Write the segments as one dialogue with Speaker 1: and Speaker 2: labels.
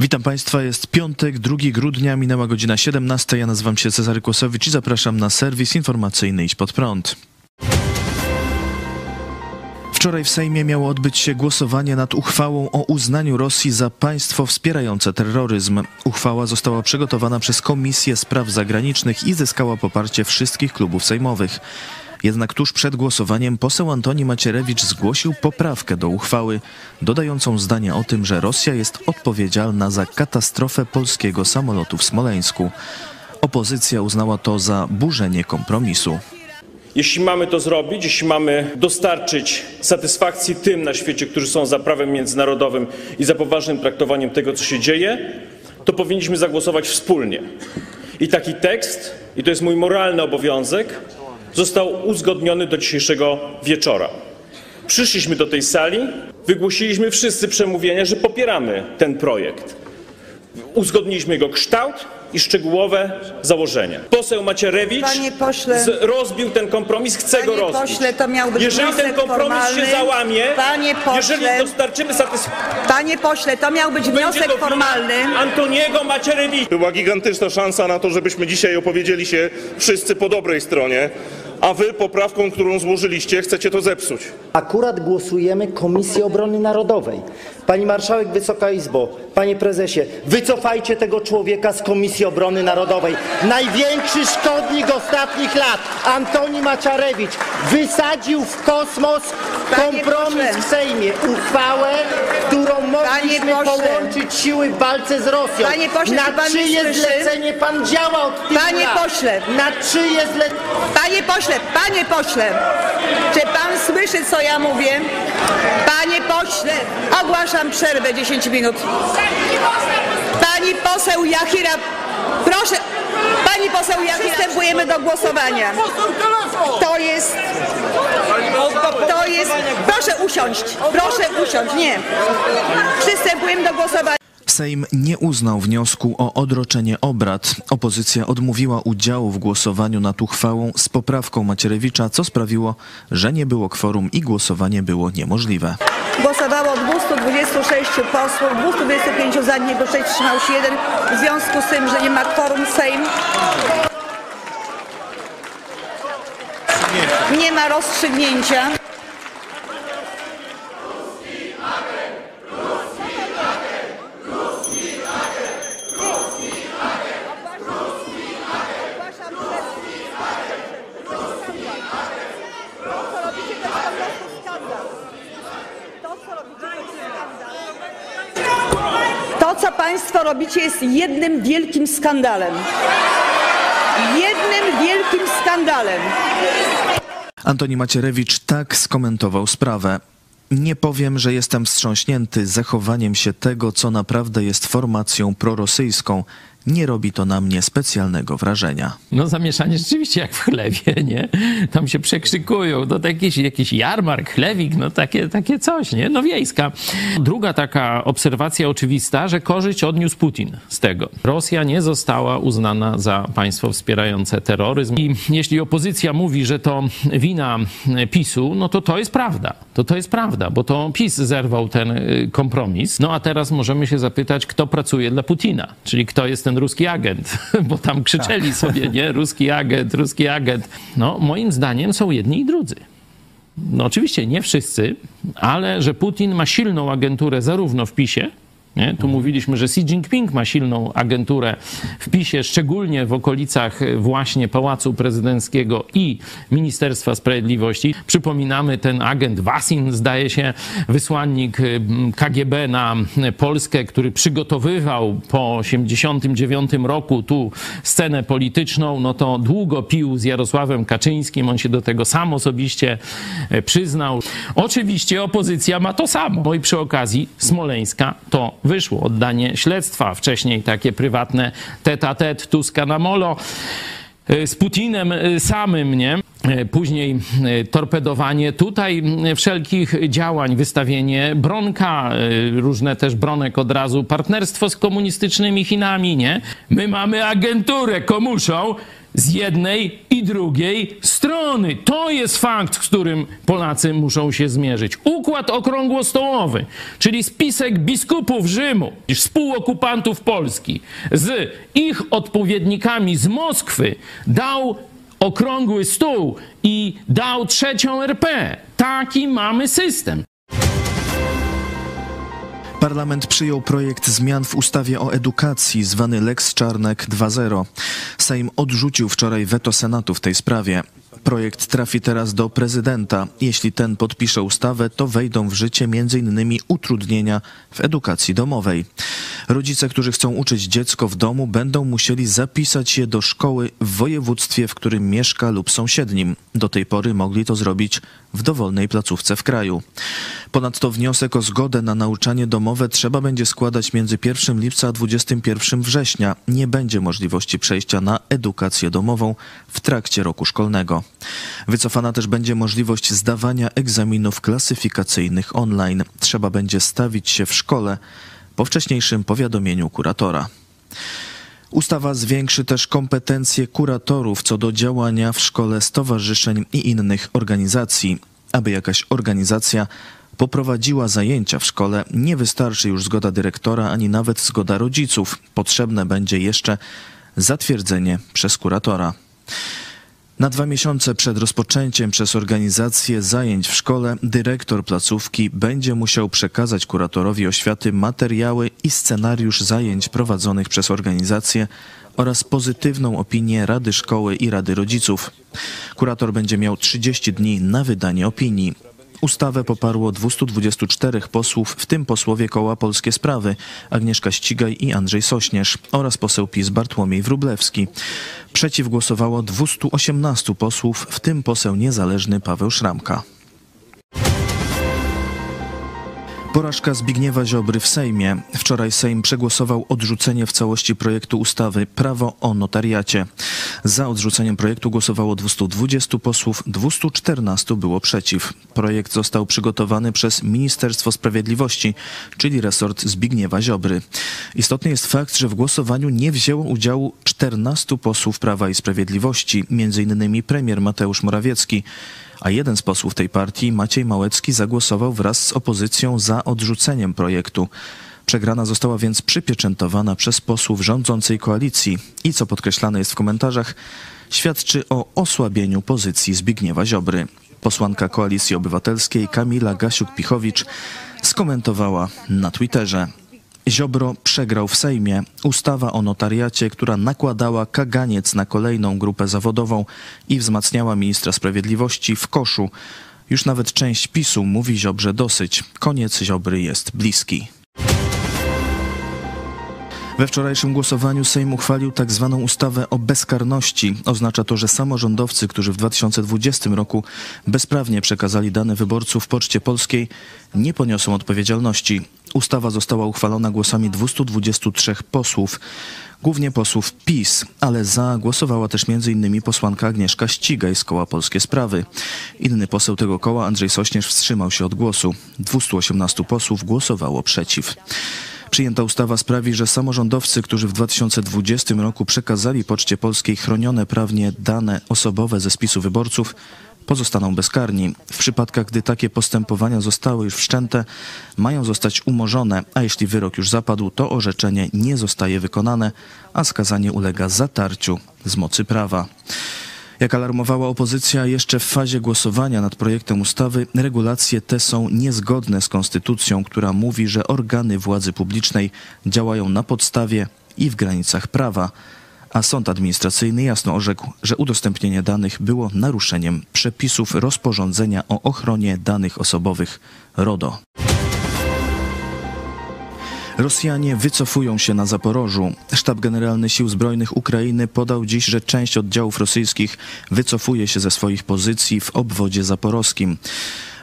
Speaker 1: Witam Państwa, jest piątek, 2 grudnia, minęła godzina 17. Ja nazywam się Cezary Kłosowicz i zapraszam na serwis informacyjny Idź Pod Prąd. Wczoraj w Sejmie miało odbyć się głosowanie nad uchwałą o uznaniu Rosji za państwo wspierające terroryzm. Uchwała została przygotowana przez Komisję Spraw Zagranicznych i zyskała poparcie wszystkich klubów sejmowych. Jednak tuż przed głosowaniem poseł Antoni Macierewicz zgłosił poprawkę do uchwały, dodającą zdanie o tym, że Rosja jest odpowiedzialna za katastrofę polskiego samolotu w Smoleńsku. Opozycja uznała to za burzenie kompromisu.
Speaker 2: Jeśli mamy to zrobić, jeśli mamy dostarczyć satysfakcji tym na świecie, którzy są za prawem międzynarodowym i za poważnym traktowaniem tego, co się dzieje, to powinniśmy zagłosować wspólnie. I taki tekst, i to jest mój moralny obowiązek, został uzgodniony do dzisiejszego wieczora. Przyszliśmy do tej sali, wygłosiliśmy wszyscy przemówienia, że popieramy ten projekt. Uzgodniliśmy jego kształt i szczegółowe założenia. Poseł Macierewicz
Speaker 3: pośle.
Speaker 2: z, rozbił ten kompromis, chce go rozbić.
Speaker 3: pośle,
Speaker 2: Jeżeli ten kompromis
Speaker 3: formalny.
Speaker 2: się załamie,
Speaker 3: Panie pośle.
Speaker 2: jeżeli dostarczymy satysfakcji,
Speaker 3: Panie pośle, to miał być wniosek formalny.
Speaker 2: Antoniego Macierewicza.
Speaker 4: Była gigantyczna szansa na to, żebyśmy dzisiaj opowiedzieli się wszyscy po dobrej stronie, a wy poprawką, którą złożyliście, chcecie to zepsuć.
Speaker 5: Akurat głosujemy Komisji Obrony Narodowej. Pani Marszałek, Wysoka Izbo, Panie Prezesie, wycofajcie tego człowieka z Komisji Obrony Narodowej. Największy szkodnik ostatnich lat, Antoni Maciarewicz, wysadził w kosmos kompromis w Sejmie, uchwałę, którą mogliśmy połączyć siły w walce z Rosją.
Speaker 3: Panie pośle,
Speaker 5: Na czyje zlecenie pan działa od tylu
Speaker 3: Panie
Speaker 5: lat?
Speaker 3: pośle.
Speaker 5: Na czyje zlecenie...
Speaker 3: Panie pośle, panie pośle, czy pan słyszy, co ja mówię? Panie pośle, ogłaszam przerwę 10 minut. Pani poseł Jachira, proszę, pani poseł Jachira, przystępujemy do głosowania. To jest, to jest, proszę usiąść, proszę usiąść, nie. Przystępujemy do głosowania.
Speaker 1: Sejm nie uznał wniosku o odroczenie obrad. Opozycja odmówiła udziału w głosowaniu nad uchwałą z poprawką Macierewicza, co sprawiło, że nie było kworum i głosowanie było niemożliwe.
Speaker 3: Głosowało 226 posłów, 225 za, niego 6 wstrzymał się. W związku z tym, że nie ma kworum Sejm nie ma rozstrzygnięcia. To, co robicie, jest jednym wielkim skandalem. Jednym wielkim skandalem.
Speaker 1: Antoni Macierewicz tak skomentował sprawę. Nie powiem, że jestem wstrząśnięty zachowaniem się tego, co naprawdę jest formacją prorosyjską. Nie robi to na mnie specjalnego wrażenia.
Speaker 6: No zamieszanie rzeczywiście jak w chlewie, nie? Tam się przekrzykują, to jakiś, jakiś jarmark, chlewik, no takie, takie coś, nie? No wiejska. Druga taka obserwacja oczywista, że korzyść odniósł Putin z tego. Rosja nie została uznana za państwo wspierające terroryzm i jeśli opozycja mówi, że to wina PiSu, no to to jest prawda. To to jest prawda, bo to PiS zerwał ten y, kompromis. No a teraz możemy się zapytać, kto pracuje dla Putina, czyli kto jest ten ruski agent, bo tam krzyczeli sobie, nie? Ruski agent, ruski agent. No, moim zdaniem są jedni i drudzy. No, oczywiście nie wszyscy, ale że Putin ma silną agenturę zarówno w PiSie, nie? Tu mówiliśmy, że Xi Jinping ma silną agenturę w PiSie, szczególnie w okolicach właśnie Pałacu Prezydenckiego i Ministerstwa Sprawiedliwości. Przypominamy, ten agent Wasin, zdaje się, wysłannik y, KGB na Polskę, który przygotowywał po 89 roku tu scenę polityczną, no to długo pił z Jarosławem Kaczyńskim, on się do tego sam osobiście e, przyznał. Oczywiście opozycja ma to samo. No i przy okazji Smoleńska to wyszło. Oddanie śledztwa, wcześniej takie prywatne tete-a-tete Tuska na molo e, z Putinem e, samym, nie? E, Później torpedowanie tutaj wszelkich działań, wystawienie Bronka, różne też Bronek od razu, partnerstwo z komunistycznymi Chinami, nie? My mamy agenturę komuszą, z jednej i drugiej strony. To jest fakt, z którym Polacy muszą się zmierzyć. Układ okrągłostołowy, czyli spisek biskupów Rzymu, współokupantów Polski z ich odpowiednikami z Moskwy dał okrągły stół i dał trzecią RP. Taki mamy system.
Speaker 1: Parlament przyjął projekt zmian w ustawie o edukacji, zwany Lex Czarnek 2.0. Sejm odrzucił wczoraj weto Senatu w tej sprawie. Projekt trafi teraz do prezydenta. Jeśli ten podpisze ustawę, to wejdą w życie m.in. utrudnienia w edukacji domowej. Rodzice, którzy chcą uczyć dziecko w domu, będą musieli zapisać je do szkoły w województwie, w którym mieszka lub sąsiednim. Do tej pory mogli to zrobić w dowolnej placówce w kraju. Ponadto wniosek o zgodę na nauczanie domowe trzeba będzie składać między 1 lipca a 21 września. Nie będzie możliwości przejścia na edukację domową w trakcie roku szkolnego. Wycofana też będzie możliwość zdawania egzaminów klasyfikacyjnych online. Trzeba będzie stawić się w szkole po wcześniejszym powiadomieniu kuratora. Ustawa zwiększy też kompetencje kuratorów co do działania w szkole stowarzyszeń i innych organizacji. Aby jakaś organizacja poprowadziła zajęcia w szkole, nie wystarczy już zgoda dyrektora ani nawet zgoda rodziców. Potrzebne będzie jeszcze zatwierdzenie przez kuratora. Na dwa miesiące przed rozpoczęciem przez organizację zajęć w szkole dyrektor placówki będzie musiał przekazać kuratorowi oświaty materiały i scenariusz zajęć prowadzonych przez organizację oraz pozytywną opinię Rady Szkoły i Rady Rodziców. Kurator będzie miał 30 dni na wydanie opinii. Ustawę poparło 224 posłów, w tym posłowie koła Polskie Sprawy Agnieszka Ścigaj i Andrzej Sośnierz oraz poseł PiS Bartłomiej Wróblewski. Przeciw głosowało 218 posłów, w tym poseł niezależny Paweł Szramka. Porażka Zbigniewa Ziobry w Sejmie. Wczoraj Sejm przegłosował odrzucenie w całości projektu ustawy Prawo o notariacie. Za odrzuceniem projektu głosowało 220 posłów, 214 było przeciw. Projekt został przygotowany przez Ministerstwo Sprawiedliwości, czyli resort Zbigniewa Ziobry. Istotny jest fakt, że w głosowaniu nie wzięło udziału 14 posłów Prawa i Sprawiedliwości, m.in. premier Mateusz Morawiecki a jeden z posłów tej partii, Maciej Małecki, zagłosował wraz z opozycją za odrzuceniem projektu. Przegrana została więc przypieczętowana przez posłów rządzącej koalicji i, co podkreślane jest w komentarzach, świadczy o osłabieniu pozycji Zbigniewa Ziobry. Posłanka Koalicji Obywatelskiej Kamila Gasiuk-Pichowicz skomentowała na Twitterze. Ziobro przegrał w Sejmie. Ustawa o notariacie, która nakładała kaganiec na kolejną grupę zawodową i wzmacniała ministra sprawiedliwości w koszu. Już nawet część PiSu mówi Ziobrze dosyć. Koniec Ziobry jest bliski. We wczorajszym głosowaniu Sejm uchwalił tak zwaną ustawę o bezkarności. Oznacza to, że samorządowcy, którzy w 2020 roku bezprawnie przekazali dane wyborców Poczcie Polskiej, nie poniosą odpowiedzialności. Ustawa została uchwalona głosami 223 posłów, głównie posłów PiS, ale za głosowała też m.in. posłanka Agnieszka Ścigaj z koła Polskie Sprawy. Inny poseł tego koła, Andrzej Sośnierz, wstrzymał się od głosu. 218 posłów głosowało przeciw. Przyjęta ustawa sprawi, że samorządowcy, którzy w 2020 roku przekazali Poczcie Polskiej chronione prawnie dane osobowe ze spisu wyborców, pozostaną bezkarni. W przypadkach, gdy takie postępowania zostały już wszczęte, mają zostać umorzone, a jeśli wyrok już zapadł, to orzeczenie nie zostaje wykonane, a skazanie ulega zatarciu z mocy prawa. Jak alarmowała opozycja jeszcze w fazie głosowania nad projektem ustawy, regulacje te są niezgodne z konstytucją, która mówi, że organy władzy publicznej działają na podstawie i w granicach prawa, a sąd administracyjny jasno orzekł, że udostępnienie danych było naruszeniem przepisów rozporządzenia o ochronie danych osobowych RODO. Rosjanie wycofują się na Zaporożu. Sztab Generalny Sił Zbrojnych Ukrainy podał dziś, że część oddziałów rosyjskich wycofuje się ze swoich pozycji w obwodzie zaporowskim.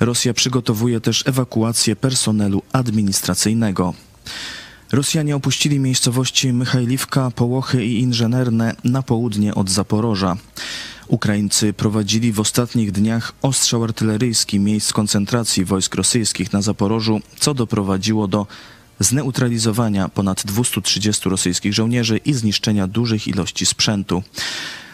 Speaker 1: Rosja przygotowuje też ewakuację personelu administracyjnego. Rosjanie opuścili miejscowości Mychajliwka, Połochy i Inżenerne na południe od Zaporoża. Ukraińcy prowadzili w ostatnich dniach ostrzał artyleryjski miejsc koncentracji wojsk rosyjskich na Zaporożu, co doprowadziło do zneutralizowania ponad 230 rosyjskich żołnierzy i zniszczenia dużych ilości sprzętu.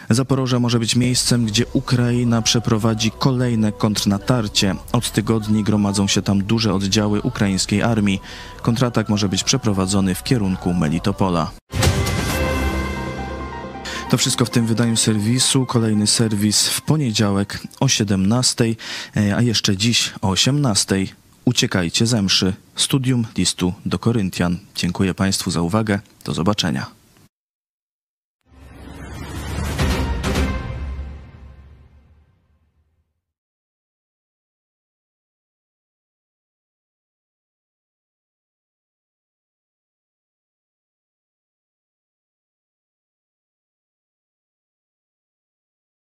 Speaker 1: Zaporoże może być miejscem, gdzie Ukraina przeprowadzi kolejne kontrnatarcie. Od tygodni gromadzą się tam duże oddziały ukraińskiej armii. Kontratak może być przeprowadzony w kierunku Melitopola. To wszystko w tym wydaniu serwisu. Kolejny serwis w poniedziałek o 17, e, a jeszcze dziś o 18. Uciekajcie ze mszy. Studium listu do Koryntian. Dziękuję Państwu za uwagę. Do zobaczenia.